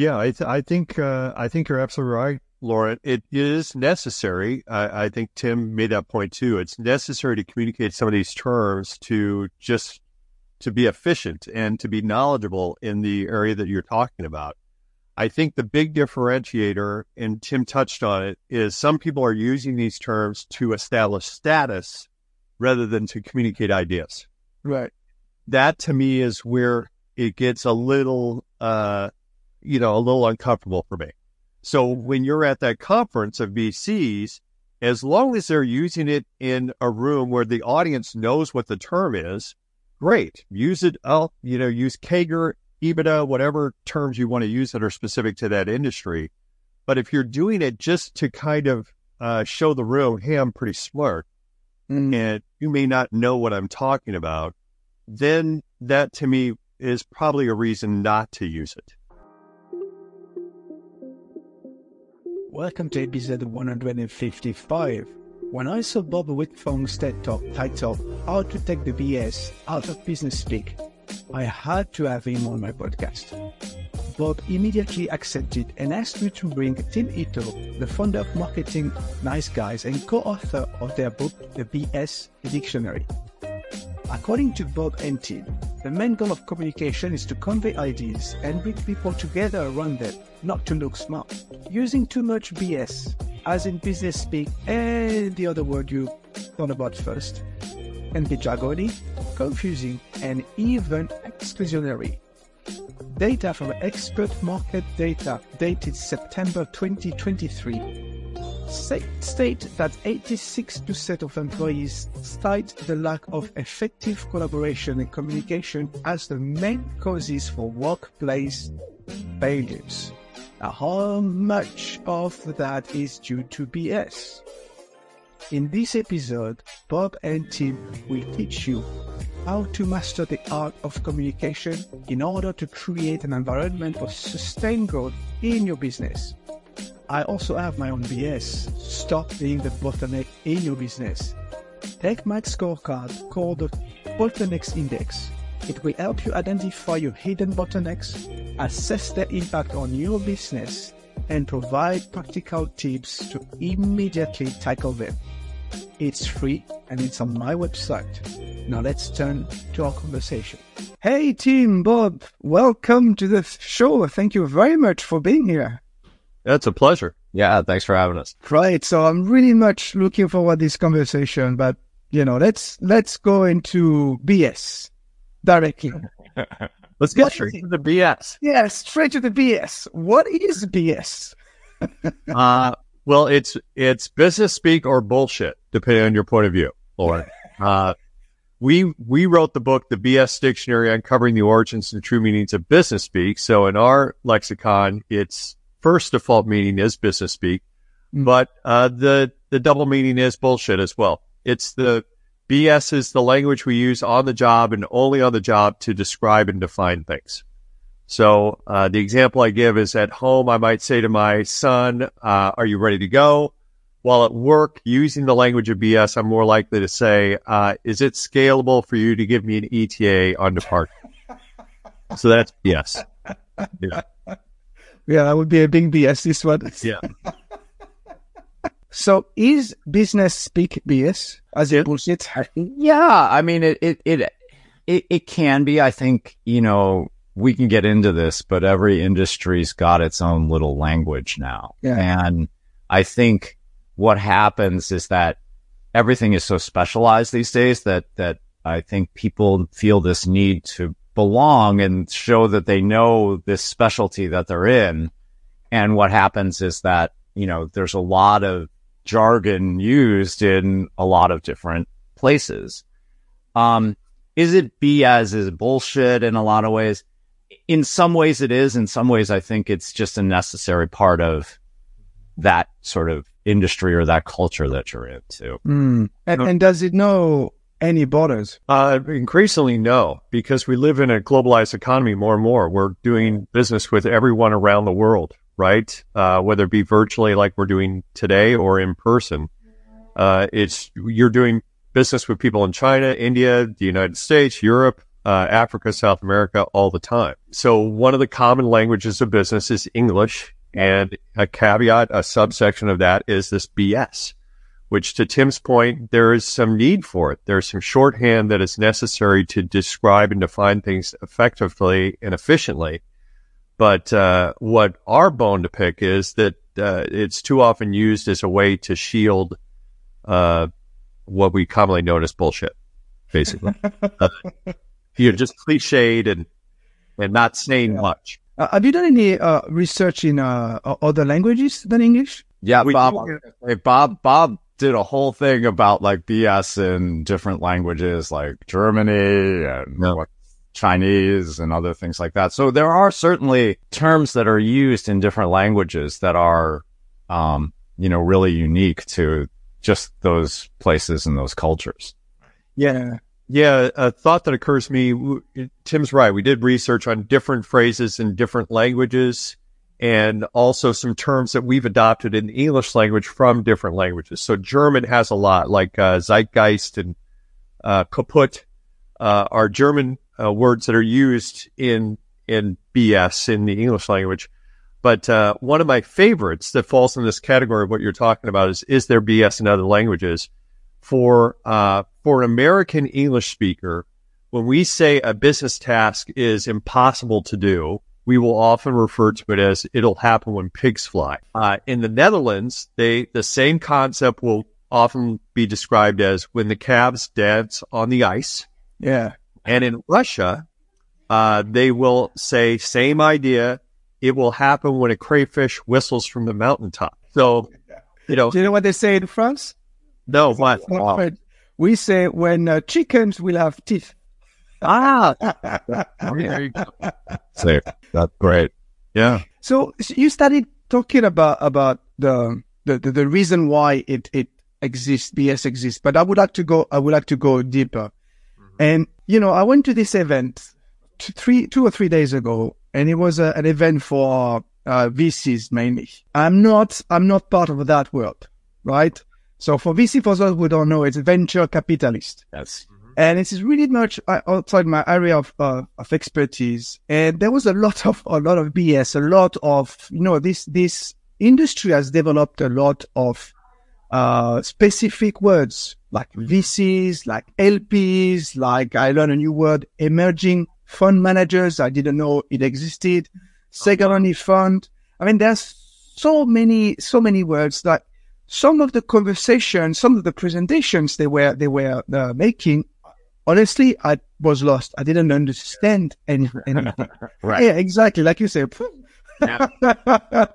Yeah, I, th- I think uh, I think you're absolutely right, Laurent. It is necessary. I, I think Tim made that point too. It's necessary to communicate some of these terms to just to be efficient and to be knowledgeable in the area that you're talking about. I think the big differentiator, and Tim touched on it, is some people are using these terms to establish status rather than to communicate ideas. Right. That to me is where it gets a little, uh, you know, a little uncomfortable for me. So when you're at that conference of VCs, as long as they're using it in a room where the audience knows what the term is, great. Use it. Oh, you know, use CAGR, EBITDA, whatever terms you want to use that are specific to that industry. But if you're doing it just to kind of uh, show the room, hey, I'm pretty smart, mm. and you may not know what I'm talking about, then that to me is probably a reason not to use it. Welcome to episode 155. When I saw Bob Wiltfong's TED Talk titled How to Take the BS Out of Business Speak, I had to have him on my podcast. Bob immediately accepted and asked me to bring Tim Ito, the founder of Marketing Nice Guys and co-author of their book, The BS Dictionary. According to Bob and Tim, the main goal of communication is to convey ideas and bring people together around them, not to look smart. Using too much BS, as in business speak and the other word you thought about first, can be jargony, confusing, and even exclusionary. Data from expert market data dated September 2023 state that 86% of employees cite the lack of effective collaboration and communication as the main causes for workplace failures. Now, how much of that is due to BS? In this episode, Bob and Tim will teach you how to master the art of communication in order to create an environment of sustained growth in your business. I also have my own BS. Stop being the bottleneck in your business. Take my scorecard called the Bottlenecks Index. It will help you identify your hidden bottlenecks, assess their impact on your business, and provide practical tips to immediately tackle them. It's free and it's on my website. Now let's turn to our conversation. Hey, Tim Bob, welcome to the show. Thank you very much for being here. It's a pleasure. Yeah, thanks for having us. Right. So I'm really much looking forward to this conversation, but you know, let's let's go into BS directly. let's get straight to the BS. Yeah, straight to the BS. What is BS? uh, well, it's it's business speak or bullshit, depending on your point of view, Laurent. Uh, we we wrote the book, the BS Dictionary, uncovering the origins and true meanings of business speak. So in our lexicon, it's first default meaning is business speak, mm. but uh, the the double meaning is bullshit as well. It's the BS is the language we use on the job and only on the job to describe and define things. So uh, the example I give is at home, I might say to my son, uh, "Are you ready to go?" While at work, using the language of BS, I'm more likely to say, uh, "Is it scalable for you to give me an ETA on departure?" so that's yes. Yeah. Yeah, that would be a big BS, this one. Yeah. so is business speak BS as it bullshit? Yeah. I mean, it, it, it, it, it can be. I think, you know, we can get into this, but every industry's got its own little language now. Yeah. And I think what happens is that everything is so specialized these days that, that I think people feel this need to belong and show that they know this specialty that they're in. And what happens is that, you know, there's a lot of jargon used in a lot of different places. Um, is it BS? Is bullshit in a lot of ways? In some ways it is. In some ways, I think it's just a necessary part of that sort of industry or that culture that you're into. Mm. And, and does it know any borders? Uh, increasingly, no, because we live in a globalized economy more and more. We're doing business with everyone around the world, right? Uh, whether it be virtually like we're doing today or in person. Uh, it's, you're doing business with people in China, India, the United States, Europe, uh, Africa, South America all the time. So one of the common languages of business is English. And a caveat, a subsection of that is this BS, which to Tim's point, there is some need for it. There's some shorthand that is necessary to describe and define things effectively and efficiently. But uh, what our bone to pick is that uh, it's too often used as a way to shield uh, what we commonly know as bullshit, basically. Uh, you're just cliched and and not saying yeah. much. Uh, have you done any uh, research in uh, other languages than English? Yeah, we Bob. Hey, Bob. Bob did a whole thing about like BS in different languages, like Germany and yeah. what, Chinese and other things like that. So there are certainly terms that are used in different languages that are, um, you know, really unique to just those places and those cultures. Yeah. Yeah, a thought that occurs to me, Tim's right. We did research on different phrases in different languages and also some terms that we've adopted in the English language from different languages. So German has a lot like uh, Zeitgeist and uh, kaputt uh, are German uh, words that are used in in BS in the English language. But uh, one of my favorites that falls in this category of what you're talking about is is there BS in other languages? for uh, for an American English speaker, when we say a business task is impossible to do, we will often refer to it as "it'll happen when pigs fly." Uh, in the Netherlands, they the same concept will often be described as "when the calves dance on the ice." Yeah, and in Russia, uh, they will say same idea. It will happen when a crayfish whistles from the mountaintop. So, you know, do you know what they say in France? No, what? Wow. We say when uh, chickens will have teeth. Ah, there you go. so that's great. Yeah. So you started talking about about the the, the, the reason why it it exists, BS exists, but I would like to go. I would like to go deeper. Mm-hmm. And you know, I went to this event two, three, two or three days ago, and it was a, an event for uh, VCs mainly. I'm not. I'm not part of that world, right? So for VC, for those who don't know, it's venture capitalist. Yes. And it is really much outside my area of, uh, of expertise. And there was a lot of, a lot of BS, a lot of, you know, this, this industry has developed a lot of, uh, specific words like VCs, like LPs, like I learned a new word, emerging fund managers. I didn't know it existed. Second only fund. I mean, there's so many, so many words that some of the conversations, some of the presentations they were they were uh, making, honestly, I was lost. I didn't understand anything. right. Yeah, exactly. Like you said.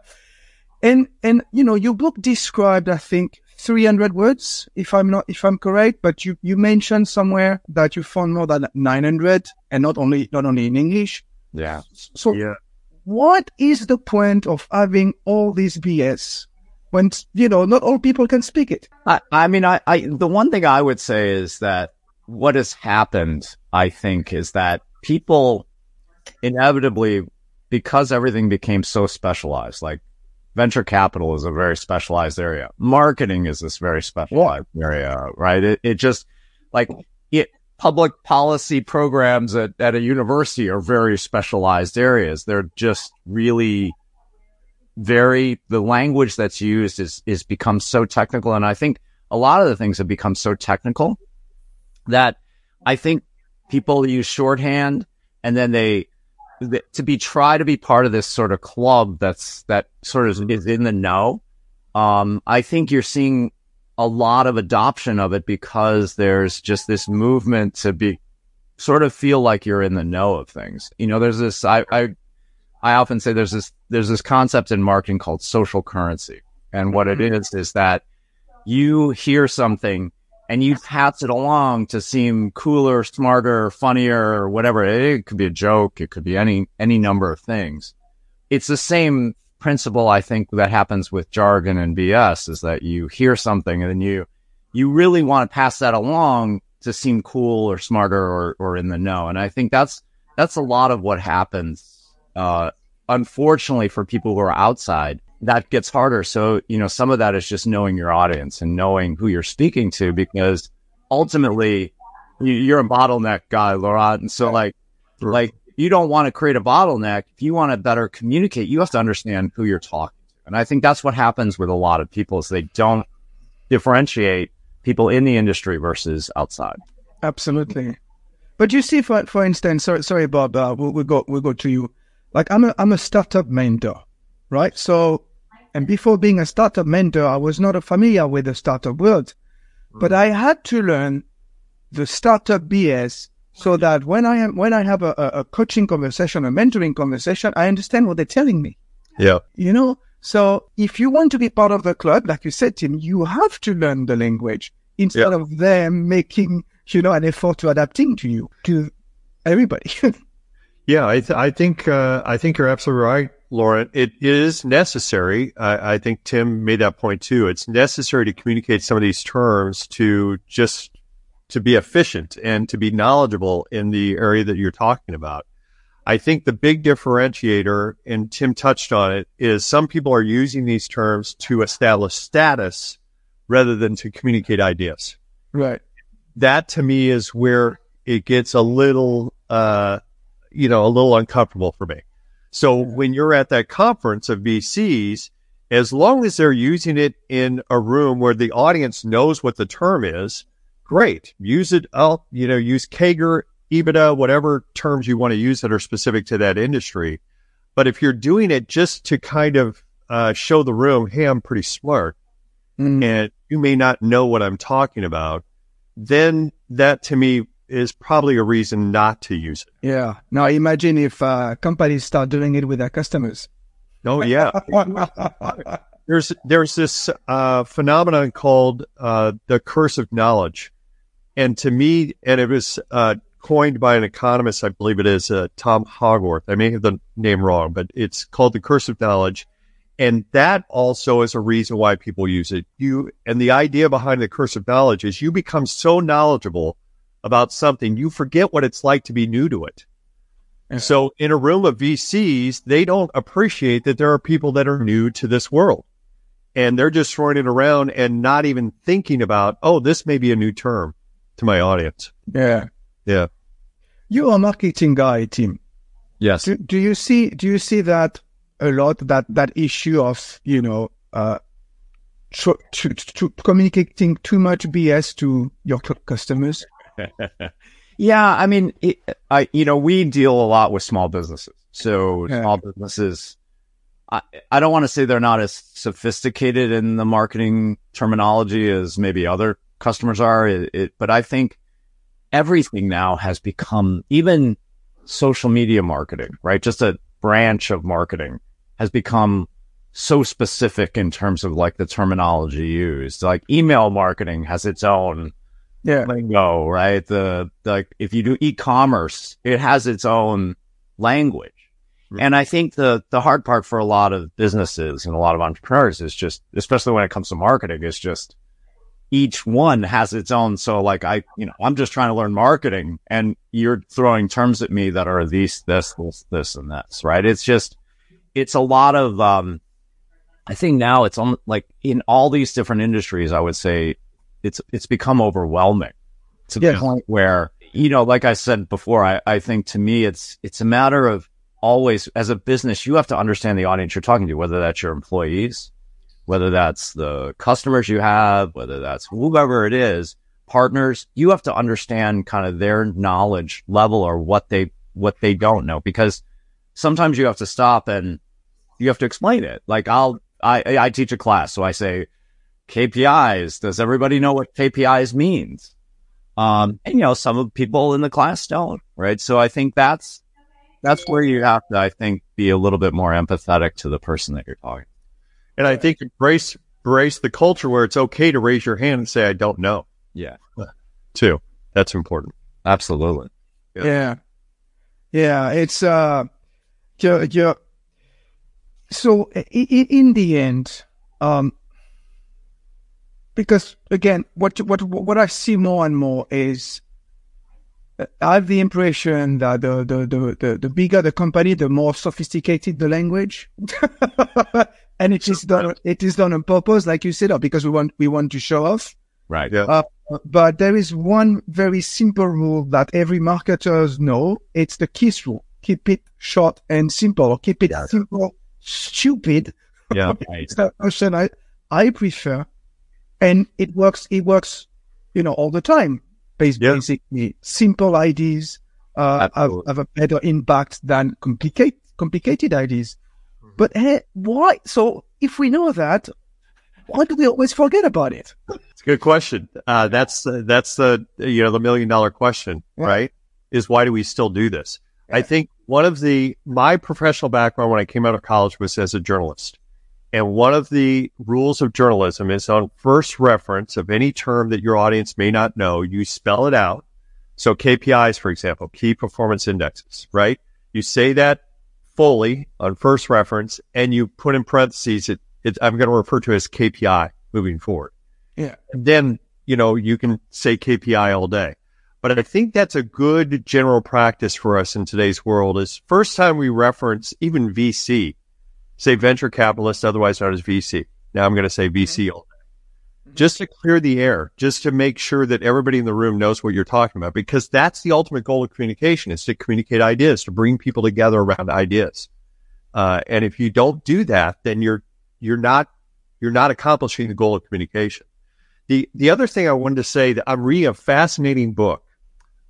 and and you know, your book described, I think, 300 words, if I'm not if I'm correct. But you you mentioned somewhere that you found more than 900, and not only not only in English. Yeah. So. Yeah. What is the point of having all this BS when you know not all people can speak it. I, I mean, I, I the one thing I would say is that what has happened, I think, is that people inevitably, because everything became so specialized, like venture capital is a very specialized area, marketing is this very specialized area, right? It, it just like it. Public policy programs at, at a university are very specialized areas. They're just really very the language that's used is is become so technical and I think a lot of the things have become so technical that I think people use shorthand and then they to be try to be part of this sort of club that's that sort of is in the know. Um, I think you're seeing a lot of adoption of it because there's just this movement to be sort of feel like you're in the know of things. You know, there's this I, I I often say there's this there's this concept in marketing called social currency. And what it mm-hmm. is is that you hear something and you pass it along to seem cooler, smarter, funnier, or whatever. It could be a joke, it could be any any number of things. It's the same principle I think that happens with jargon and BS is that you hear something and then you you really want to pass that along to seem cool or smarter or, or in the know. And I think that's that's a lot of what happens uh, unfortunately for people who are outside, that gets harder. So, you know, some of that is just knowing your audience and knowing who you're speaking to because ultimately you're a bottleneck guy, Laurent. And so like, like you don't want to create a bottleneck. If you want to better communicate, you have to understand who you're talking to. And I think that's what happens with a lot of people is they don't differentiate people in the industry versus outside. Absolutely. But you see, for for instance, sorry, sorry, Bob, uh, we'll, we'll go we'll go to you. Like I'm a I'm a startup mentor, right? So, and before being a startup mentor, I was not familiar with the startup world, but I had to learn the startup BS so that when I am when I have a, a coaching conversation, a mentoring conversation, I understand what they're telling me. Yeah, you know. So if you want to be part of the club, like you said, Tim, you have to learn the language instead yeah. of them making you know, an effort to adapting to you, to everybody. yeah, I, th- I think uh, I think you're absolutely right, Laurent. It is necessary. I, I think Tim made that point too. It's necessary to communicate some of these terms to just to be efficient and to be knowledgeable in the area that you're talking about. I think the big differentiator, and Tim touched on it, is some people are using these terms to establish status rather than to communicate ideas. Right that to me is where it gets a little, uh, you know, a little uncomfortable for me. So when you're at that conference of VCs, as long as they're using it in a room where the audience knows what the term is, great. Use it. I'll, you know, use CAGR, EBITDA, whatever terms you want to use that are specific to that industry. But if you're doing it just to kind of uh, show the room, hey, I'm pretty smart, mm. and you may not know what I'm talking about, then that to me is probably a reason not to use it. Yeah. Now imagine if uh, companies start doing it with their customers. Oh yeah. there's there's this uh, phenomenon called uh, the curse of knowledge, and to me, and it was uh, coined by an economist, I believe it is uh, Tom Haugwirth. I may have the name wrong, but it's called the curse of knowledge. And that also is a reason why people use it. You, and the idea behind the curse of knowledge is you become so knowledgeable about something, you forget what it's like to be new to it. And so in a room of VCs, they don't appreciate that there are people that are new to this world and they're just throwing it around and not even thinking about, oh, this may be a new term to my audience. Yeah. Yeah. You're a marketing guy, Tim. Yes. Do, do you see, do you see that a lot that that issue of you know uh, tr- tr- tr- communicating too much BS to your customers. yeah, I mean, it, I you know we deal a lot with small businesses, so yeah. small businesses. I, I don't want to say they're not as sophisticated in the marketing terminology as maybe other customers are, it, it, but I think everything now has become even social media marketing, right? Just a branch of marketing has become so specific in terms of like the terminology used. Like email marketing has its own yeah. lingo, right? The, like if you do e-commerce, it has its own language. Mm-hmm. And I think the, the hard part for a lot of businesses and a lot of entrepreneurs is just, especially when it comes to marketing, is just each one has its own. So like I, you know, I'm just trying to learn marketing and you're throwing terms at me that are these, this, this, this, and this, right? It's just, it's a lot of, um, I think now it's on like in all these different industries, I would say it's, it's become overwhelming to the point where, you know, like I said before, I, I think to me, it's, it's a matter of always as a business, you have to understand the audience you're talking to, whether that's your employees, whether that's the customers you have, whether that's whoever it is, partners, you have to understand kind of their knowledge level or what they, what they don't know because sometimes you have to stop and you have to explain it. Like I'll, I, I teach a class. So I say KPIs. Does everybody know what KPIs means? Um, and you know, some of people in the class don't, right? So I think that's, that's where you have to, I think, be a little bit more empathetic to the person that you're talking. And I think embrace, embrace the culture where it's okay to raise your hand and say, I don't know. Yeah. Too. That's important. Absolutely. Yeah. Yeah. yeah it's, uh, you're, you're, so in, in the end, um, because again, what what what I see more and more is uh, I have the impression that the the the the, the bigger the company, the more sophisticated the language, and it is done it is done on purpose, like you said, or because we want we want to show off. Right. Yeah. Uh, but there is one very simple rule that every marketers know. It's the KISS rule. Keep it short and simple or keep it yeah. simple, stupid. Yeah. it's the option I, I prefer. And it works, it works, you know, all the time. Basically, yeah. basically simple ideas, uh, have, have, a better impact than complicated, complicated ideas. Mm-hmm. But hey, why? So if we know that, why do we always forget about it? It's a good question. Uh, that's uh, that's the you know the million dollar question, yeah. right? Is why do we still do this? Yeah. I think one of the my professional background when I came out of college was as a journalist, and one of the rules of journalism is on first reference of any term that your audience may not know, you spell it out. So KPIs, for example, key performance indexes, right? You say that fully on first reference, and you put in parentheses it it, I'm going to refer to as KPI moving forward. Yeah. And then, you know, you can say KPI all day. But I think that's a good general practice for us in today's world is first time we reference even VC, say venture capitalist, otherwise known as VC. Now I'm going to say VC all day. Just to clear the air, just to make sure that everybody in the room knows what you're talking about, because that's the ultimate goal of communication is to communicate ideas, to bring people together around ideas. Uh, and if you don't do that, then you're you're not you're not accomplishing the goal of communication. The the other thing I wanted to say that I'm reading a fascinating book.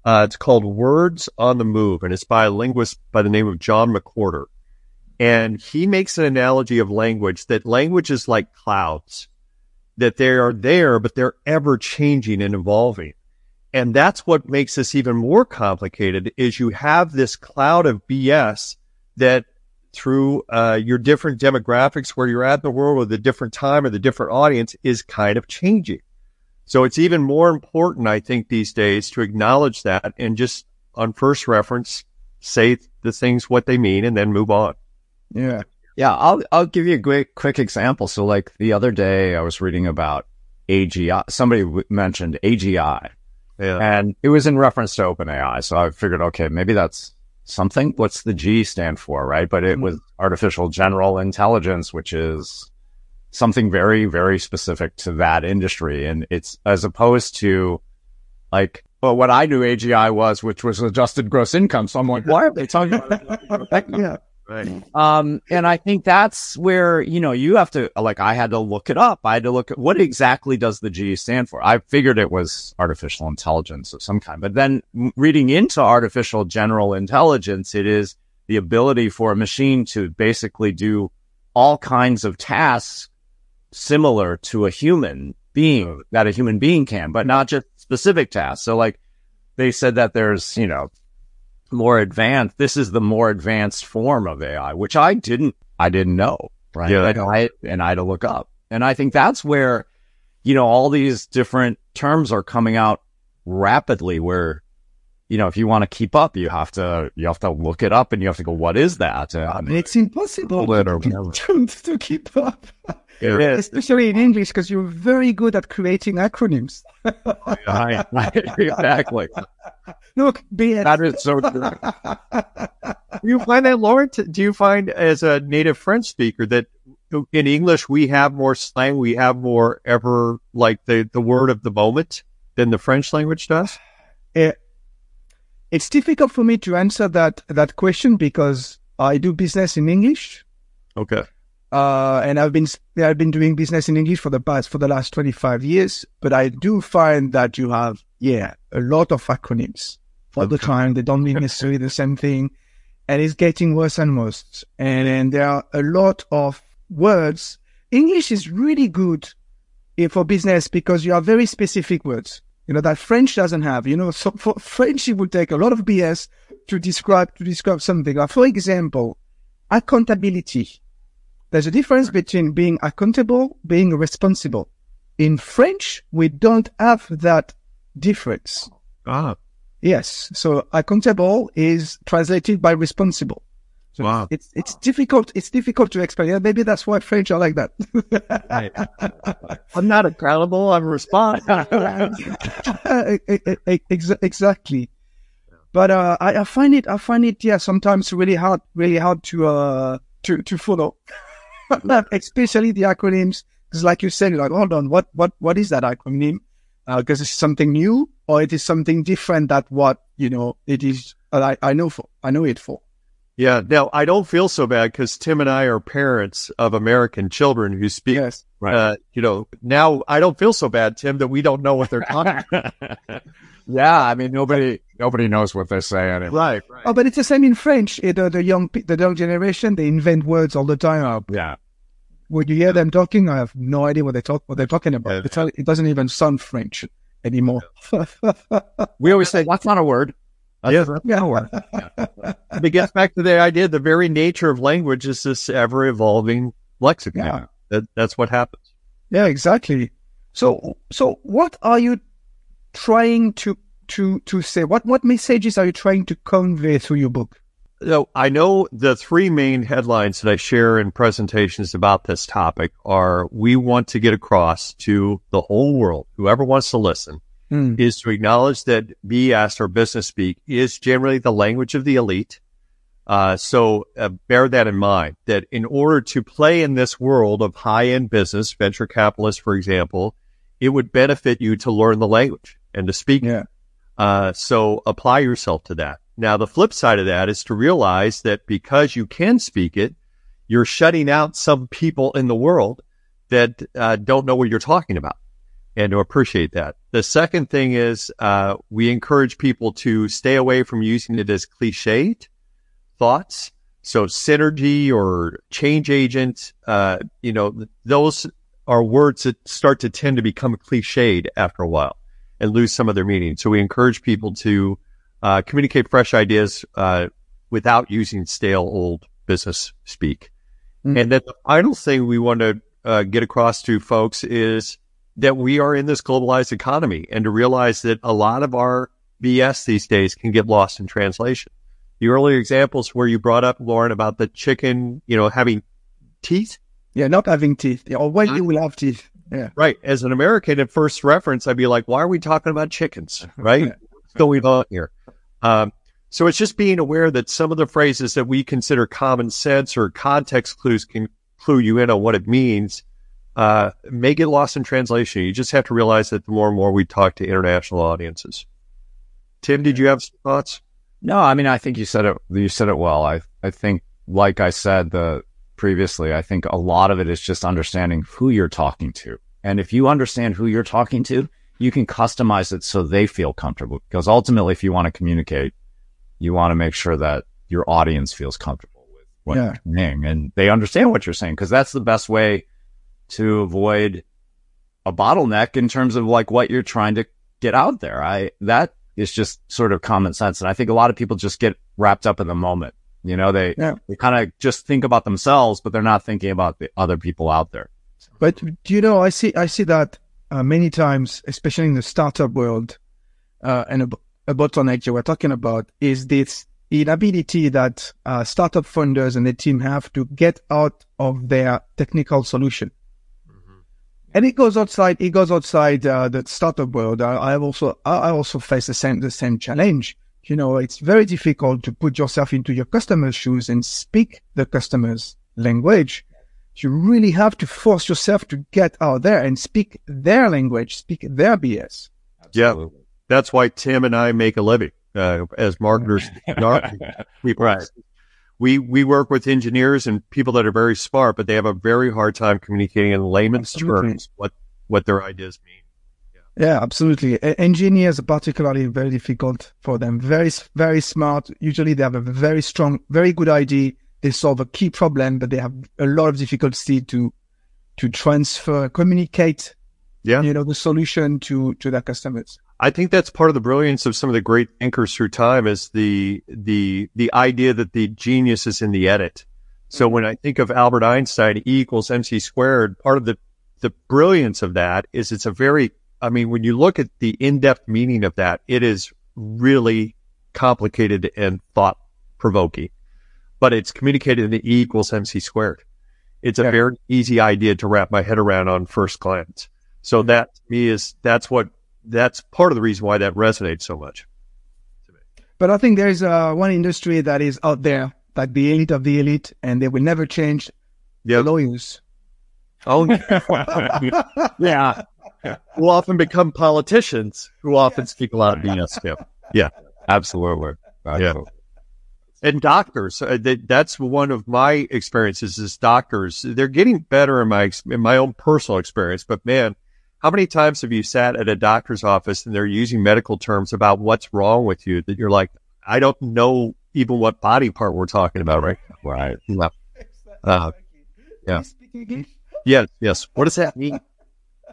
Uh, it's called Words on the Move, and it's by a linguist by the name of John McWhorter. And he makes an analogy of language that language is like clouds, that they are there, but they're ever changing and evolving. And that's what makes this even more complicated is you have this cloud of BS that through uh, your different demographics, where you're at in the world with a different time or the different audience is kind of changing. So it's even more important, I think, these days to acknowledge that and just on first reference, say the things what they mean and then move on. Yeah. Yeah. I'll, I'll give you a quick, quick example. So like the other day I was reading about AGI. Somebody mentioned AGI yeah. and it was in reference to OpenAI. So I figured, okay, maybe that's something. What's the G stand for, right? But it mm-hmm. was artificial general intelligence, which is something very, very specific to that industry. And it's as opposed to like, well, what I knew AGI was, which was adjusted gross income. So I'm like, why are they talking about that? yeah. Right. Um, and I think that's where, you know, you have to, like, I had to look it up. I had to look at what exactly does the G stand for? I figured it was artificial intelligence of some kind, but then reading into artificial general intelligence, it is the ability for a machine to basically do all kinds of tasks similar to a human being that a human being can, but not just specific tasks. So like they said that there's, you know, more advanced. This is the more advanced form of AI, which I didn't, I didn't know. Right. Yeah. And I, and I had to look up. And I think that's where, you know, all these different terms are coming out rapidly where, you know, if you want to keep up, you have to, you have to look it up and you have to go, what is that? It's impossible to, to keep up. It is. Especially in English, because you're very good at creating acronyms. exactly. Look, BS. That is so true. do you find that, Lauren? Do you find as a native French speaker that in English we have more slang, we have more ever like the, the word of the moment than the French language does? It, it's difficult for me to answer that that question because I do business in English. Okay. Uh, and I've been I've been doing business in English for the past for the last twenty five years. But I do find that you have yeah a lot of acronyms all the time. They don't mean necessarily the same thing, and it's getting worse and worse. And, and there are a lot of words. English is really good for business because you have very specific words. You know that French doesn't have. You know, so for French it would take a lot of BS to describe to describe something. Like for example, accountability there's a difference between being accountable, being responsible. In French, we don't have that difference. Ah. Yes. So accountable is translated by responsible. So wow. It's, it's difficult. It's difficult to explain. Yeah, maybe that's why French are like that. I'm not accountable. I'm responsible. exactly. But, uh, I, I, find it, I find it, yeah, sometimes really hard, really hard to, uh, to, to follow. especially the acronyms. Because like you said, like, hold on, what, what, what is that acronym? because uh, it's something new, or it is something different that what you know it is. I, I know for I know it for. Yeah. Now I don't feel so bad because Tim and I are parents of American children who speak. Yes. Right. Uh, you know, now I don't feel so bad, Tim, that we don't know what they're talking. yeah. I mean, nobody, nobody knows what they're saying. Right, right. Oh, but it's the same in French. The, uh, the young, the young generation, they invent words all the time. Yeah. When you hear them talking, I have no idea what they talk, what they're talking about. Yeah. It doesn't even sound French anymore. we always say that's not a word. That's yeah, yeah. yeah. it gets back to the idea: the very nature of language is this ever-evolving lexicon. Yeah. That, that's what happens. Yeah, exactly. So, so what are you trying to to to say? What what messages are you trying to convey through your book? So I know the three main headlines that I share in presentations about this topic are we want to get across to the whole world, whoever wants to listen, mm. is to acknowledge that BS or business speak is generally the language of the elite. Uh, so uh, bear that in mind that in order to play in this world of high end business, venture capitalists, for example, it would benefit you to learn the language and to speak. Yeah. Uh, so apply yourself to that. Now, the flip side of that is to realize that because you can speak it, you're shutting out some people in the world that uh, don't know what you're talking about and to appreciate that. The second thing is uh, we encourage people to stay away from using it as cliched thoughts. So synergy or change agent, uh, you know, those are words that start to tend to become cliched after a while and lose some of their meaning. So we encourage people to uh, communicate fresh ideas uh, without using stale old business speak. Mm-hmm. And then the final thing we want to uh, get across to folks is that we are in this globalized economy and to realize that a lot of our BS these days can get lost in translation. The earlier examples where you brought up, Laurent, about the chicken, you know, having teeth. Yeah, not having teeth. Or when you will have teeth. Yeah. Right. As an American at first reference, I'd be like, why are we talking about chickens? Right? What's going on here? Um, so it's just being aware that some of the phrases that we consider common sense or context clues can clue you in on what it means uh, may get lost in translation. You just have to realize that the more and more we talk to international audiences. Tim, did you have some thoughts? No, I mean, I think you said it. You said it well. I I think, like I said the previously, I think a lot of it is just understanding who you're talking to, and if you understand who you're talking to, you can customize it so they feel comfortable. Because ultimately, if you want to communicate, you want to make sure that your audience feels comfortable with what yeah. you're saying and they understand what you're saying. Because that's the best way to avoid a bottleneck in terms of like what you're trying to get out there. I, that is just sort of common sense. And I think a lot of people just get wrapped up in the moment. You know, they, yeah. they kind of just think about themselves, but they're not thinking about the other people out there. But do you know, I see, I see that uh, many times, especially in the startup world, uh, and a, a bottleneck you were talking about is this inability that uh, startup funders and the team have to get out of their technical solution and it goes outside. It goes outside uh, the startup world. I, I also I also face the same the same challenge. You know, it's very difficult to put yourself into your customer's shoes and speak the customer's language. You really have to force yourself to get out there and speak their language, speak their BS. Absolutely. Yeah, that's why Tim and I make a living uh, as marketers. right we we work with engineers and people that are very smart, but they have a very hard time communicating in layman's absolutely. terms what what their ideas mean. Yeah. absolutely. Engineers are particularly very difficult for them. Very very smart. Usually, they have a very strong, very good idea. They solve a key problem, but they have a lot of difficulty to to transfer, communicate. Yeah. you know, the solution to to their customers. I think that's part of the brilliance of some of the great thinkers through time is the the the idea that the genius is in the edit. So mm-hmm. when I think of Albert Einstein, E equals mc squared, part of the the brilliance of that is it's a very I mean, when you look at the in-depth meaning of that, it is really complicated and thought provoking. But it's communicated in the E equals mc squared. It's a very easy idea to wrap my head around on first glance. So that to me is that's what that's part of the reason why that resonates so much. But I think there is uh, one industry that is out there, like the elite of the elite, and they will never change. Yep. The lawyers. Oh, yeah. who often become politicians who often speak a lot of BS. Yeah. Yeah. Absolutely. Absolutely. Yeah. And doctors, uh, that, that's one of my experiences is doctors. They're getting better in my, in my own personal experience, but man, how many times have you sat at a doctor's office and they're using medical terms about what's wrong with you that you're like, I don't know even what body part we're talking about, right? Right. Yeah. Uh, yeah. Yes. Yes. What does that mean?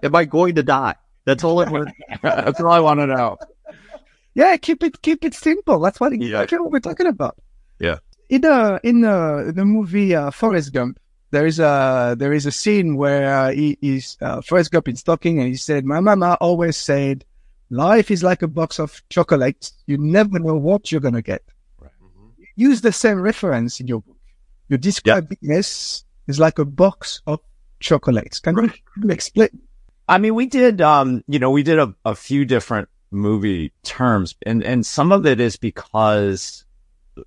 Am I going to die? That's all I want. That's all I want to know. Yeah, keep it keep it simple. That's what, Yeah. what we're talking about. Yeah. In the in the the movie uh, Forrest Gump, there is a there is a scene where uh, he is uh, Forrest Gump is talking and he said, "My mama always said, life is like a box of chocolates. You never know what you're gonna get." Use the same reference in your book. You describe business is like a box of chocolates. Can can you explain? I mean, we did, um, you know, we did a, a few different movie terms and, and some of it is because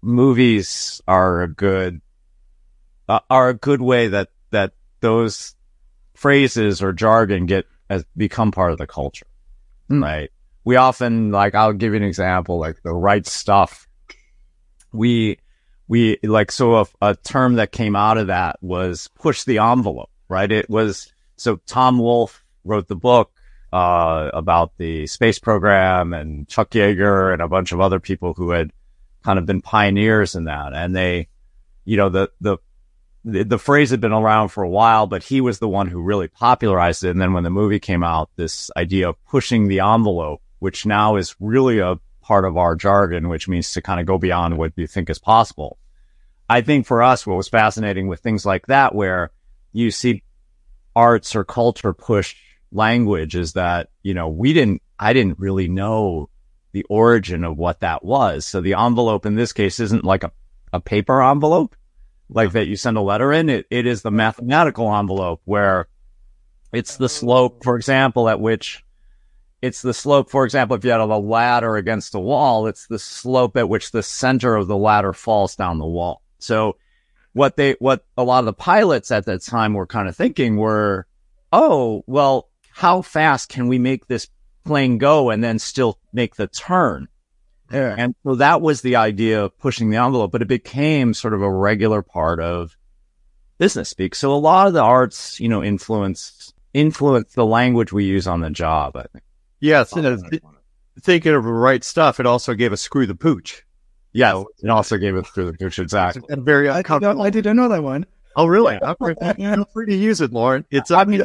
movies are a good, uh, are a good way that, that those phrases or jargon get as become part of the culture, Mm. right? We often, like, I'll give you an example, like the right stuff. We, we, like, so a, a term that came out of that was push the envelope, right? It was, so Tom Wolfe wrote the book uh, about the space program and Chuck Yeager and a bunch of other people who had kind of been pioneers in that. And they, you know, the, the, the, phrase had been around for a while, but he was the one who really popularized it. And then when the movie came out, this idea of pushing the envelope, which now is really a part of our jargon, which means to kind of go beyond what you think is possible. I think for us, what was fascinating with things like that, where you see arts or culture push language is that, you know, we didn't, I didn't really know the origin of what that was. So the envelope in this case isn't like a, a paper envelope, like that you send a letter in. It, it is the mathematical envelope where it's the slope, for example, at which it's the slope, for example, if you had a ladder against a wall, it's the slope at which the center of the ladder falls down the wall. So what they, what a lot of the pilots at that time were kind of thinking were, oh, well, how fast can we make this plane go and then still make the turn? Yeah. And so that was the idea of pushing the envelope, but it became sort of a regular part of business speak. So a lot of the arts, you know, influence, influence the language we use on the job, I think. Yes. and, uh, th- thinking of the right stuff, it also gave us screw the pooch. Yeah. It also gave us screw the pooch. Exactly. And very I did, not, I did another one. Oh, really? I'm free, feel free to use it, Laurent. It's I mean,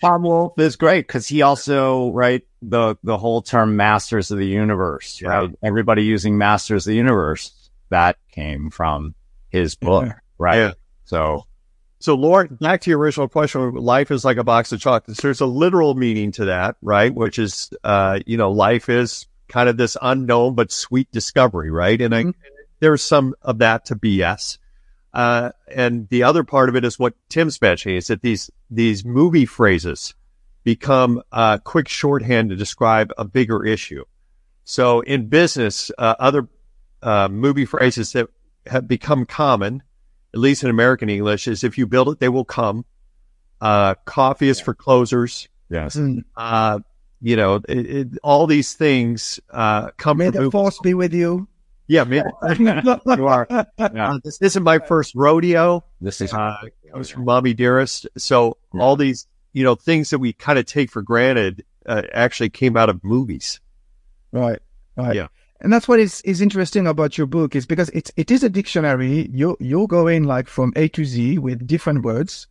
Tom Wolfe is great because he also, right, the, the whole term masters of the universe, Yeah. right? Everybody using masters of the universe, that came from his book, Yeah. right? Yeah. So, So, Lauren, back to your original question, life is like a box of chocolates. There's a literal meaning to that, right? Which is, uh, you know, life is kind of this unknown but sweet discovery, right? And I, Mhm. there's some of that to BS. Uh, and the other part of it is what Tim's mentioning is that these, these movie phrases become, uh, quick shorthand to describe a bigger issue. So in business, uh, other, uh, movie phrases that have become common at least in American English, is if you build it, they will come. Uh, coffee is for closers. yes. Mm. Uh, you know, it, it, all these things, uh, come May from the movies. force be with you. Yeah, man. You are. Yeah. Uh, this isn't my first rodeo. This is, Uh, it comes from Mommie Dearest. So all these, you know, things that we kind of take for granted, uh, actually came out of movies. Right, right. Yeah. And that's what is, is interesting about your book is because it's, it is a dictionary. You, you're going like from A to Z with different words.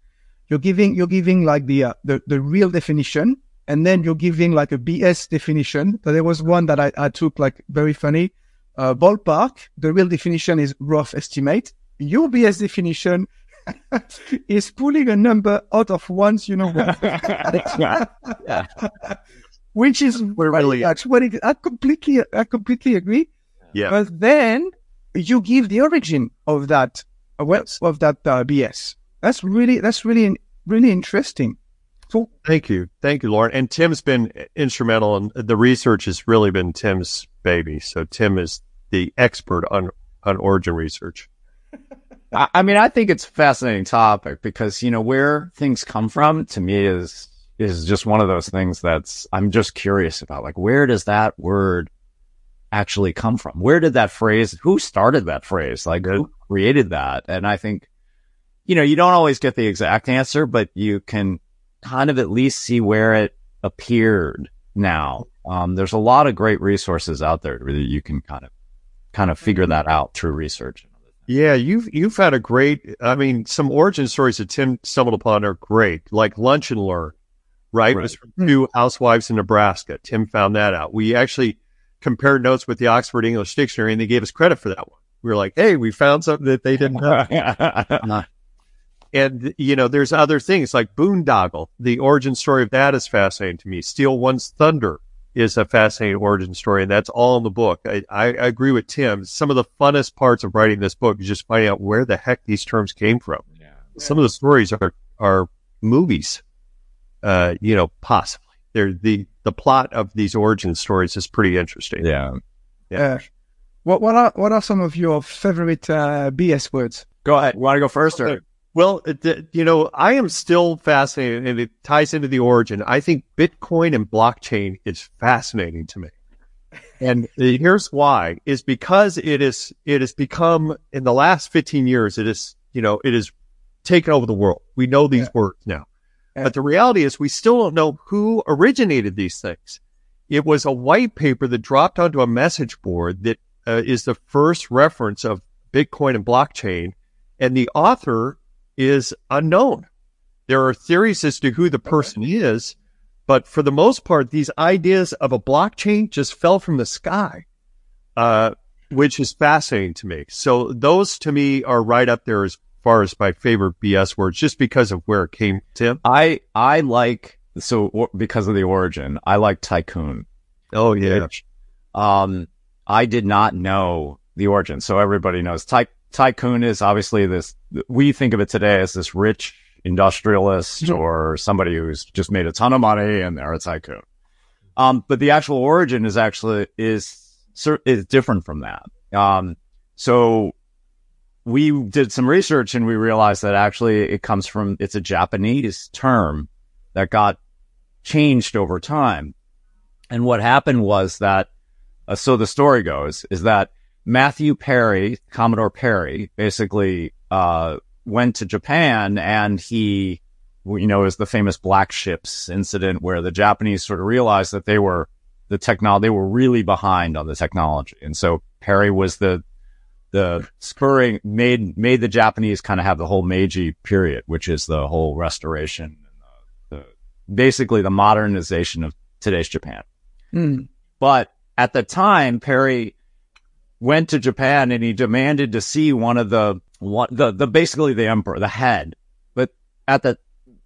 You're giving, you're giving like the, uh, the, the real definition. And then you're giving like a BS definition. So there was one that I, I took like very funny. Uh, ballpark. The real definition is rough estimate. Your BS definition is pulling a number out of one's, you know, yeah. which is really- that's what it, I completely, I completely agree. Yeah. But then you give the origin of that, uh, well, Yes. of that uh, BS. That's really, that's really, really interesting. So Thank you. Thank you, Laurent. And Tim's been instrumental and the research has really been Tim's baby. So Tim is the expert on, on origin research. I, I mean, I think it's a fascinating topic because, you know, where things come from to me is is just one of those things that's I'm just curious about. Like, where does that word actually come from? Where did that phrase? Who started that phrase? Like, who created that? And I think, you know, you don't always get the exact answer, but you can kind of at least see where it appeared now. Um, there's a lot of great resources out there that you can kind of kind of figure that out through research. Yeah, you've you've had a great. I mean, some origin stories that Tim stumbled upon are great, like Lunch and Learn, right? right. It was from two housewives in Nebraska. Tim found that out. We actually compared notes with the Oxford English Dictionary, and they gave us credit for that one. We were like, "Hey, we found something that they didn't know." and you know, there's other things like boondoggle. The origin story of that is fascinating to me. Steal One's Thunder is a fascinating origin story, and that's all in the book. I, I, agree with Tim. Some of the funnest parts of writing this book is just finding out where the heck these terms came from. Yeah. Some of the stories are are movies, uh, you know, possibly. They're the the plot of these origin stories is pretty interesting. Yeah, yeah. Uh, what what are what are some of your favorite uh, BS words? Go ahead. Want to go first or? Well, you know, I am still fascinated and it ties into the origin. I think Bitcoin and blockchain is fascinating to me. And here's why is because it is, it has become in the last 15 years, it is, you know, it has taken over the world. We know these yeah. words now, yeah. but the reality is we still don't know who originated these things. It was a white paper that dropped onto a message board that uh, is the first reference of Bitcoin and blockchain. And the author is unknown. There are theories as to who the person is, but for the most part, these ideas of a blockchain just fell from the sky, uh, which is fascinating to me. So those to me are right up there as far as my favorite BS words, just because of where it came, Tim. I, I like, so because of the origin, I like tycoon. Oh, yeah. Which, um, I did not know the origin. So everybody knows ty- tycoon is obviously this, we think of it today as this rich industrialist or somebody who's just made a ton of money and they're a tycoon. Um, but the actual origin is actually, is, is different from that. Um, so we did some research and we realized that actually it comes from, it's a Japanese term that got changed over time. And what happened was that, uh, so the story goes is that Matthew Perry, Commodore Perry, basically uh, went to Japan and he, you know, is the famous black ships incident where the Japanese sort of realized that they were the technology, they were really behind on the technology. And so Perry was the, the spurring, made, made the Japanese kind of have the whole Meiji period, which is the whole restoration, the, the basically the modernization of today's Japan. Mm. But at the time, Perry went to Japan and he demanded to see one of the the the basically the emperor, the head. But at the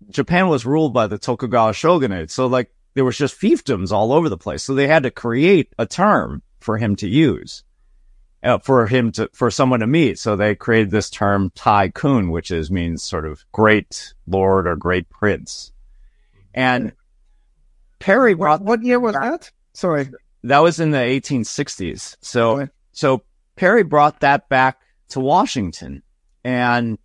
Japan was ruled by the Tokugawa shogunate, so like there was just fiefdoms all over the place. So they had to create a term for him to use, uh, for him to for someone to meet. So they created this term Tycoon, which is means sort of great lord or great prince. And Perry brought what, what year was that? Sorry, that was in the 1860s. So so Perry brought that back to Washington and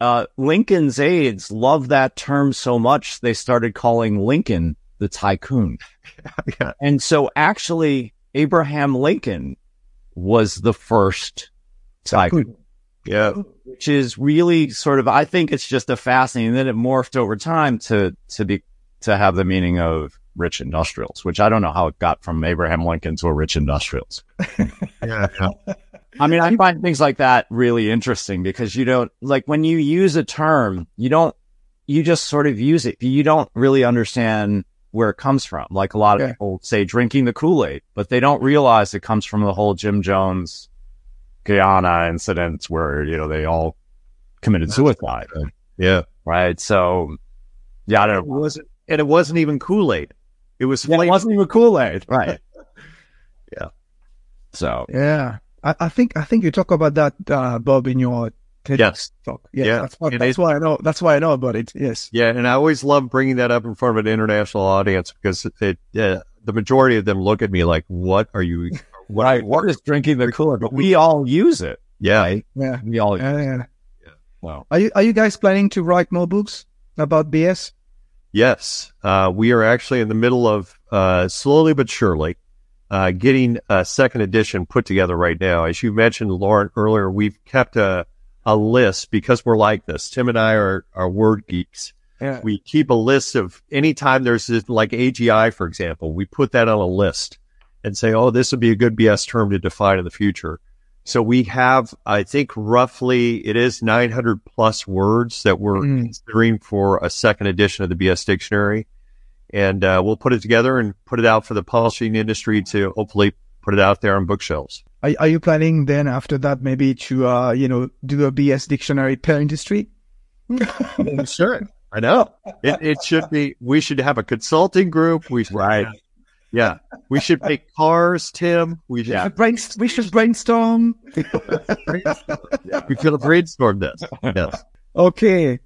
uh, Lincoln's aides loved that term so much they started calling Lincoln the tycoon. yeah. And so actually Abraham Lincoln was the first tycoon. Yeah. Which is really sort of I think it's just a fascinating then it morphed over time to to be to have the meaning of rich industrials, which I don't know how it got from Abraham Lincoln to a rich industrials. yeah. I mean, I find things like that really interesting because you don't like when you use a term, you don't, you just sort of use it. You don't really understand where it comes from. Like a lot of people say drinking the Kool-Aid, but they don't realize it comes from the whole Jim Jones Guyana incidents where, you know, they all committed suicide. Yeah. Right. So yeah, I don't know. It, and it wasn't even Kool-Aid. It was yeah, it wasn't even Kool Aid, right? yeah. So yeah, I, I, think I think you talk about that, uh, Bob, in your TED yes. talk. Yes, yeah, that's, why, that's why I know. That's why I know about it. Yes. Yeah, and I always love bringing that up in front of an international audience because it, uh, the majority of them look at me like, "What are you? What, I, what is drinking the cooler?" But we all use it. Yeah, right? yeah, we all. Yeah, yeah. yeah. Wow. Are you are you guys planning to write more books about BS? Yes, uh, we are actually in the middle of uh, slowly but surely uh, getting a second edition put together right now. As you mentioned, Laurent, earlier, we've kept a, a list because we're like this. Tim and I are, are word geeks. Yeah. We keep a list of anytime there's this, like AGI, for example, we put that on a list and say, oh, this would be a good BS term to define in the future. So we have, I think roughly it is 900 plus words that we're mm. considering for a second edition of the BS dictionary. And uh, we'll put it together and put it out for the publishing industry to hopefully put it out there on bookshelves. Are, are you planning then after that maybe to, uh, you know, do a BS dictionary per industry? sure. I know. It, it should be, we should have a consulting group. We should right. Have, yeah. We should make cars, Tim. We should, yeah. Brainst- we should brainstorm. yeah. We could brainstorm this. Yes. Okay.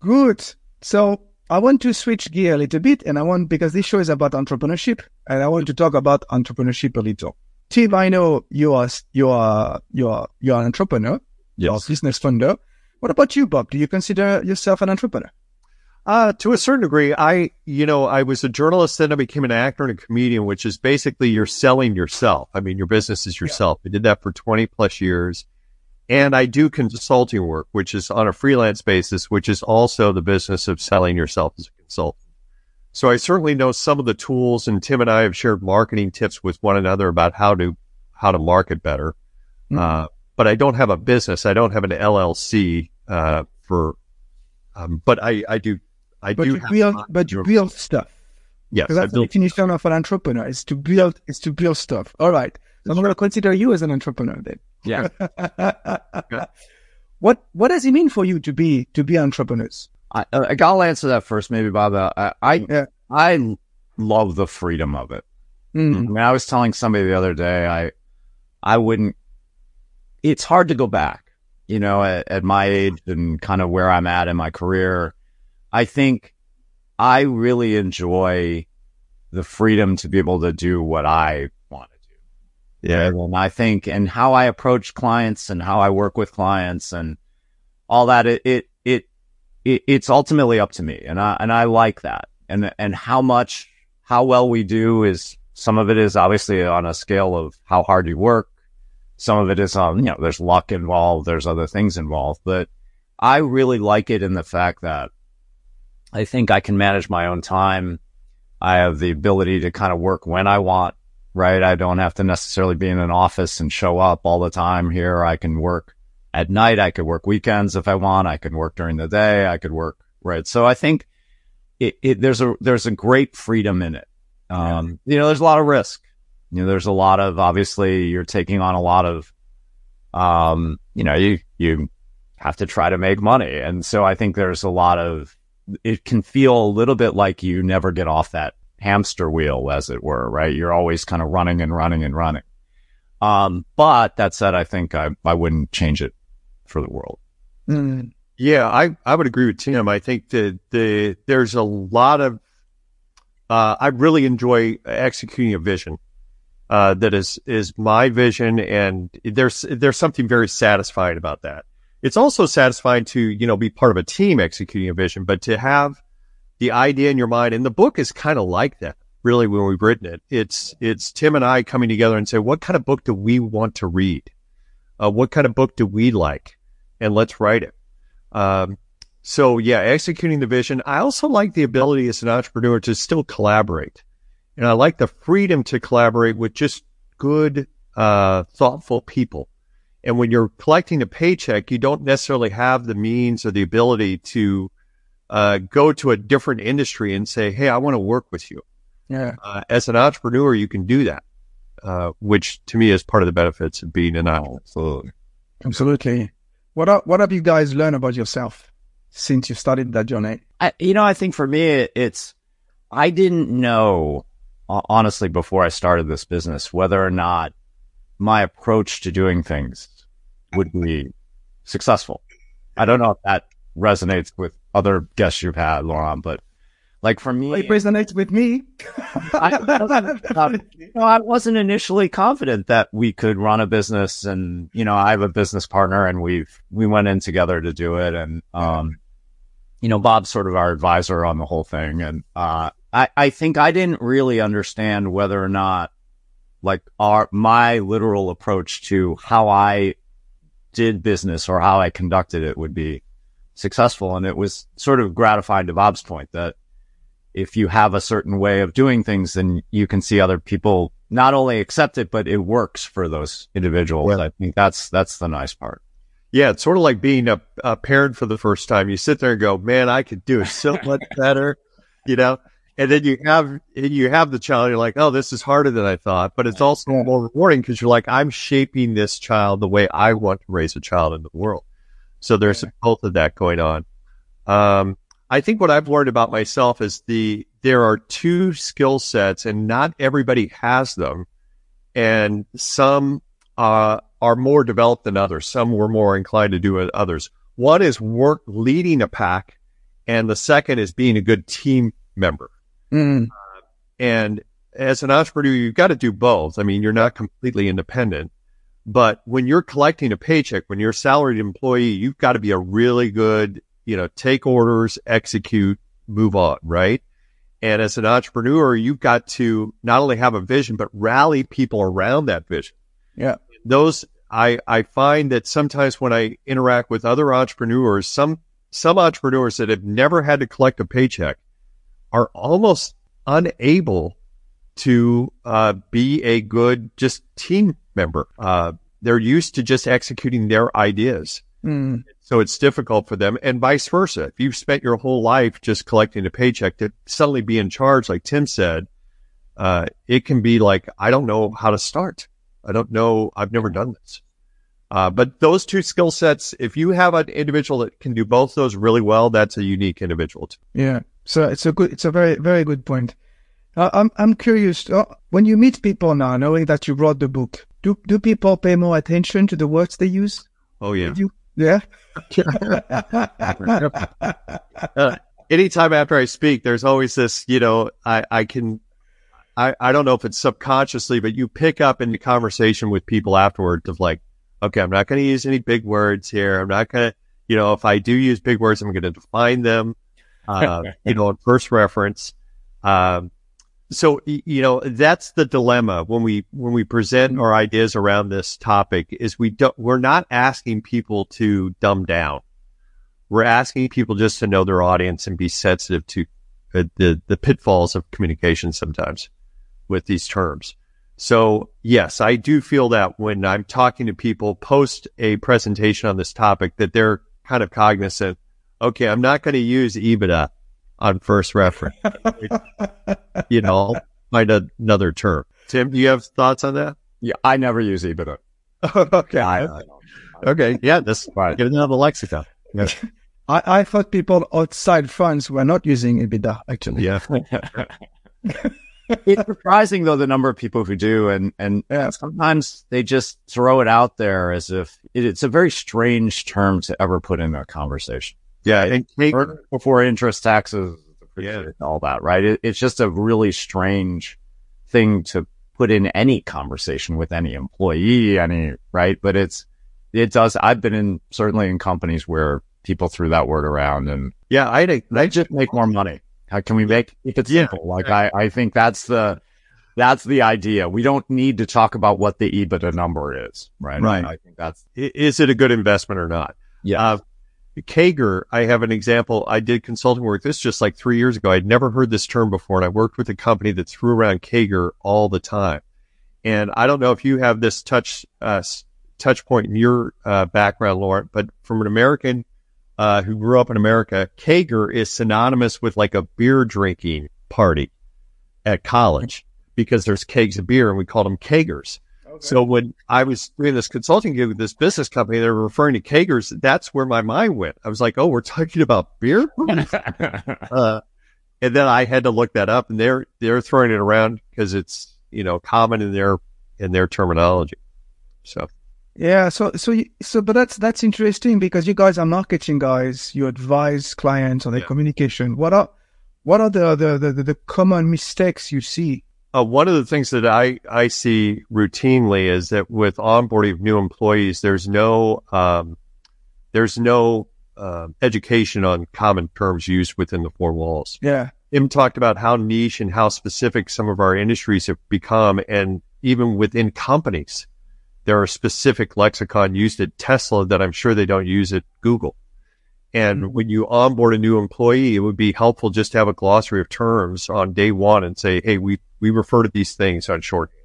Good. So I want to switch gear a little bit and I want, because this show is about entrepreneurship and I want to talk about entrepreneurship a little. Tim, I know you are, you are, you are, you are an entrepreneur. Yes. You're a business founder. What about you, Bob? Do you consider yourself an entrepreneur? Uh, to a certain degree, I, you know, I was a journalist, then I became an actor and a comedian, which is basically you're selling yourself. I mean, your business is yourself. Yeah. I did that for 20 plus years. And I do consulting work, which is on a freelance basis, which is also the business of selling yourself as a consultant. So I certainly know some of the tools and Tim and I have shared marketing tips with one another about how to, how to market better. Mm-hmm. Uh, but I don't have a business. I don't have an LLC, uh, for, um, but I, I do I but do you build, but you build stuff. Yes, that's the definition of an entrepreneur. Is to build, is to build stuff. All right. So I'm going to consider you as an entrepreneur then. Yeah. what What does it mean for you to be to be entrepreneurs? I, uh, I'll answer that first, maybe Bob. Uh, I I, yeah. I love the freedom of it. Mm. I mean, I was telling somebody the other day, I I wouldn't. It's hard to go back, you know, at, at my age and kind of where I'm at in my career I think I really enjoy the freedom to be able to do what I want to do. Yeah. And I think, and how I approach clients and how I work with clients and all that, it, it, it, it it's ultimately up to me. And I, and I like that. And, and how much, how well we do is some of it is obviously on a scale of how hard you work. Some of it is on, you know, there's luck involved. There's other things involved, but I really like it in the fact that I think I can manage my own time. I have the ability to kind of work when I want, right? I don't have to necessarily be in an office and show up all the time here. I can work at night. I could work weekends if I want. I can work during the day. I could work, right? So I think it, it there's a, there's a great freedom in it. Um, yeah. you know, there's a lot of risk. You know, there's a lot of, obviously you're taking on a lot of, um, you know, you, you have to try to make money. And so I think there's a lot of, it can feel a little bit like you never get off that hamster wheel, as it were, right? You're always kind of running and running and running. Um, but that said, I think I, I wouldn't change it for the world. Mm. Yeah, I, I would agree with Tim. I think that the, there's a lot of, uh, I really enjoy executing a vision. Uh, that is, is my vision. And there's, there's something very satisfying about that it's also satisfying to, you know, be part of a team executing a vision, but to have the idea in your mind. And the book is kind of like that, really, when we've written it. It's, it's Tim and I coming together and say, what kind of book do we want to read? Uh, what kind of book do we like? And let's write it. Um, so yeah, executing the vision. I also like the ability as an entrepreneur to still collaborate. And I like the freedom to collaborate with just good, uh, thoughtful people. And when you're collecting a paycheck, you don't necessarily have the means or the ability to uh, go to a different industry and say, "Hey, I want to work with you." Yeah. Uh, as an entrepreneur, you can do that, uh, which to me is part of the benefits of being an entrepreneur. Absolutely. Absolutely. What are, what have you guys learned about yourself since you started that journey? I, you know, I think for me, it's I didn't know honestly before I started this business whether or not my approach to doing things would be successful. I don't know if that resonates with other guests you've had, Laurent, but like for me, it resonates with me. I, uh, you know, I wasn't initially confident that we could run a business, and you know, I have a business partner, and we've we went in together to do it, and um, you know, Bob's sort of our advisor on the whole thing. And, uh, I, I think I didn't really understand whether or not like our, my literal approach to how I did business or how I conducted it would be successful. And it was sort of gratifying to Bob's point that if you have a certain way of doing things, then you can see other people not only accept it, but it works for those individuals. Yeah. I think that's, that's the nice part. Yeah, it's sort of like being a, a parent for the first time. You sit there and go, man, I could do it so much better, you know? And then you have, you have the child, you're like, oh, this is harder than I thought, but it's also more rewarding because you're like, I'm shaping this child the way I want to raise a child in the world. So there's both of that going on. Um, I think what I've learned about myself is the, there are two skill sets and not everybody has them. And some, uh, are more developed than others. Some were more inclined to do it others. One is work leading a pack, and the second is being a good team member. Mm. Uh, and as an entrepreneur, you've got to do both. I mean, you're not completely independent, but when you're collecting a paycheck, when you're a salaried employee, you've got to be a really good, you know, take orders, execute, move on, right? And as an entrepreneur, you've got to not only have a vision, but rally people around that vision. Yeah. Those I, I find that sometimes when I interact with other entrepreneurs, some, some entrepreneurs that have never had to collect a paycheck are almost unable to uh, be a good just team member. Uh, they're used to just executing their ideas. Mm. So it's difficult for them and vice versa. If you've spent your whole life just collecting a paycheck to suddenly be in charge, like Tim said, uh, it can be like, I don't know how to start. I don't know. I've never done this. Uh, but those two skill sets, if you have an individual that can do both those really well, that's a unique individual. Yeah. So it's a good, it's a very, very good point. Uh, I'm, I'm curious. Uh, when you meet people now, knowing that you wrote the book, do, do people pay more attention to the words they use? Oh, yeah. You, yeah. uh, anytime after I speak, there's always this, you know, I, I can, I, I don't know if it's subconsciously, but you pick up in the conversation with people afterwards of like, okay, I'm not going to use any big words here. I'm not going to, you know, if I do use big words, I'm going to define them, uh, you know, in first reference. Um, so, you know, that's the dilemma when we, when we present our ideas around this topic is we don't, we're not asking people to dumb down. We're asking people just to know their audience and be sensitive to uh, the, the pitfalls of communication sometimes with these terms. So yes, I do feel that when I'm talking to people post a presentation on this topic that they're kind of cognizant. Okay, I'm not going to use EBITDA on first reference. you know, find another term. Tim, do you have thoughts on that? Yeah, I never use EBITDA. okay. I, I okay. Yeah, this right. get another lexicon. Yeah. I, I thought people outside France were not using EBITDA actually. Yeah it's surprising though the number of people who do, and and yeah. sometimes they just throw it out there as if it, it's a very strange term to ever put in a conversation. Yeah, and before interest, taxes, yeah. all that, right? It, it's just a really strange thing to put in any conversation with any employee, any right? But it's it does. I've been in certainly in companies where people threw that word around, and yeah, I I just make more money. How can we make it simple? Yeah. Like I, I think that's the that's the idea. We don't need to talk about what the EBITDA number is, right? Right. I think that's is it a good investment or not? Yeah. Uh, CAGR, I have an example. I did consulting work. This just like three years ago. I'd never heard this term before, and I worked with a company that threw around CAGR all the time. And I don't know if you have this touch uh, touch point in your uh, background, Laurent, but from an American uh, who grew up in America, CAGR is synonymous with like a beer drinking party at college because there's kegs of beer and we called them kegers. Okay. So when I was doing this consulting gig with this business company, they were referring to CAGRs. That's where my mind went. I was like, oh, we're talking about beer. uh, and then I had to look that up and they're, they're throwing it around because it's, you know, common in their, in their terminology. So. Yeah, so so so, but that's that's interesting because you guys are marketing guys. You advise clients on their yeah. communication. What are what are the, the the, the common mistakes you see? Uh, one of the things that I I see routinely is that with onboarding of new employees, there's no um, there's no uh, education on common terms used within the four walls. Yeah. Tim talked about how niche and how specific some of our industries have become. And even within companies, there are specific lexicon used at Tesla that I'm sure they don't use at Google. And mm-hmm. when you onboard a new employee, it would be helpful just to have a glossary of terms on day one and say, Hey, we, we refer to these things on shorthand.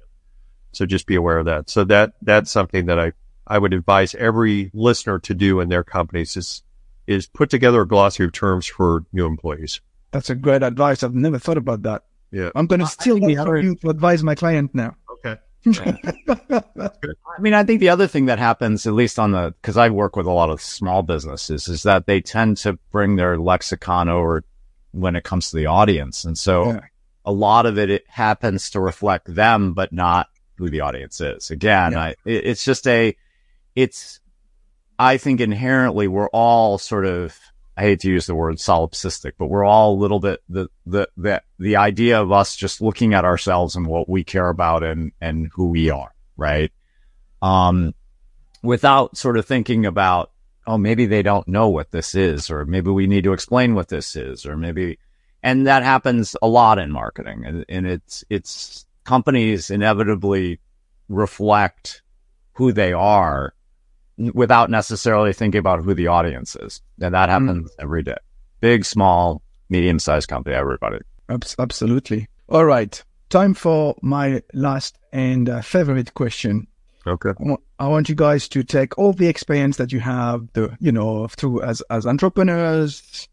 So just be aware of that. So that, that's something that I, I would advise every listener to do in their companies is, is put together a glossary of terms for new employees. That's a great advice. I've never thought about that. Yeah. I'm going to steal that from you to advise my client now. Okay. I mean, I think the other thing that happens, at least on the, cause I work with a lot of small businesses, is that they tend to bring their lexicon over when it comes to the audience. And so yeah. A lot of it, it happens to reflect them, but not who the audience is. Again, yeah. I, it, it's just a, it's, I think inherently we're all sort of, I hate to use the word solipsistic, but we're all a little bit the, the, the, the idea of us just looking at ourselves and what we care about and, and who we are, right? Um, without sort of thinking about, oh, maybe they don't know what this is, or maybe we need to explain what this is, or maybe, and that happens a lot in marketing and, and it's, it's companies inevitably reflect who they are without necessarily thinking about who the audience is. And that happens mm. every day. Big, small, medium sized company, everybody. Absolutely. All right. Time for my last and uh, favorite question. Okay. I want you guys to take all the experience that you have, the, you know, through as, as entrepreneurs,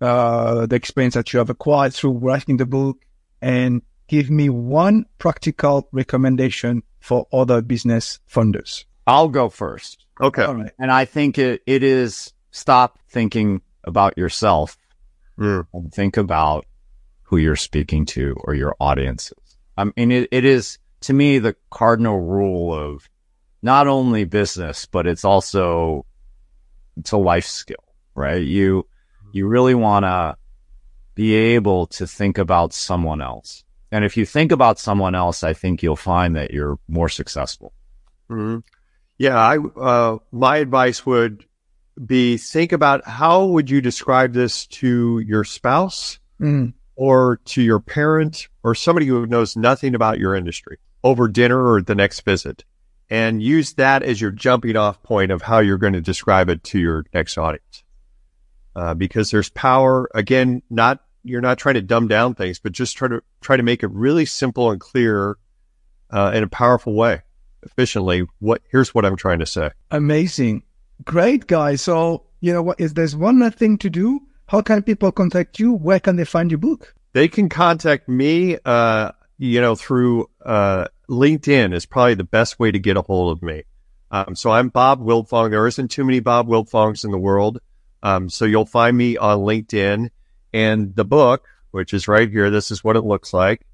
uh, the experience that you have acquired through writing the book and give me one practical recommendation for other business funders. I'll go first. Okay. All right. And I think it, it is stop thinking about yourself mm. and think about who you're speaking to or your audiences. I mean, it, it is to me the cardinal rule of not only business, but it's also, it's a life skill, right? You, you really want to be able to think about someone else. And if you think about someone else, I think you'll find that you're more successful. Mm-hmm. Yeah, I uh, my advice would be think about how would you describe this to your spouse mm. or to your parent or somebody who knows nothing about your industry over dinner or the next visit and use that as your jumping off point of how you're going to describe it to your next audience. Uh, because there's power again, not, you're not trying to dumb down things, but just try to, try to make it really simple and clear, uh, in a powerful way efficiently what here's what I'm trying to say. Amazing. Great guys. So, you know what is there's one thing to do? How can people contact you? Where can they find your book? They can contact me uh, you know, through uh, LinkedIn is probably the best way to get a hold of me. Um, so I'm Bob Wiltfong. There isn't too many Bob Wiltfongs in the world. Um, so you'll find me on LinkedIn and the book, which is right here. This is what it looks like.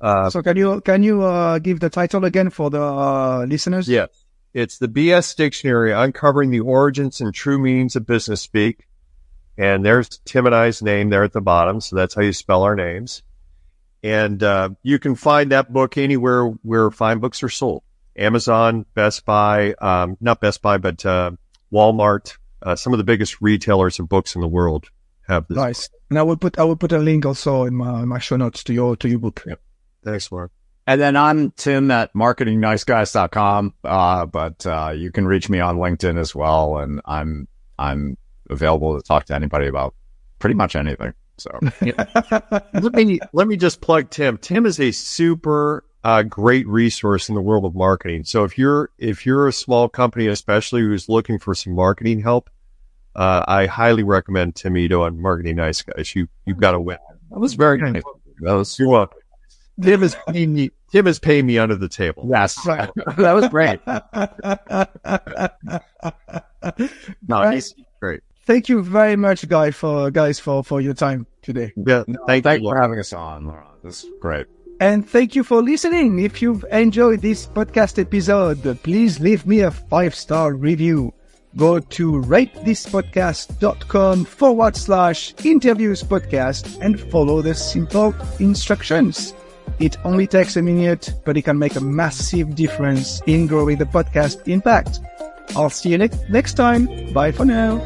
Uh, so can you can you uh, give the title again for the uh, listeners? Yes, it's the BS Dictionary: Uncovering the Origins and True Meanings of Business Speak. And there's Tim and I's name there at the bottom, so that's how you spell our names. And uh, you can find that book anywhere where fine books are sold: Amazon, Best Buy, um, not Best Buy, but uh, Walmart. Uh, some of the biggest retailers of books in the world have this. Nice. Book. And I will put I will put a link also in my, my show notes to your to your book. Yep. Thanks, Mark. And then I'm Tim at marketingniceguys.com. Uh, but, uh, you can reach me on LinkedIn as well. And I'm, I'm available to talk to anybody about pretty much anything. So let me, let me just plug Tim. Tim is a super, uh, great resource in the world of marketing. So if you're, if you're a small company, especially who's looking for some marketing help, uh, I highly recommend Tim Ito on Marketing Nice Guys. You, you've got to win. That was very nice. That was, you're welcome. Tim is paying me. Tim is paying me under the table. Yes, that was great. no, he's great. Thank you very much, guys, for guys for for your time today. Yeah, no, thank, thank you for having us on, Laurent. This is great. And thank you for listening. If you've enjoyed this podcast episode, please leave me a five star review. Go to ratethispodcast.com forward slash interviews podcast and follow the simple instructions. It only takes a minute, but it can make a massive difference in growing the podcast impact. I'll see you ne- next time. Bye for now.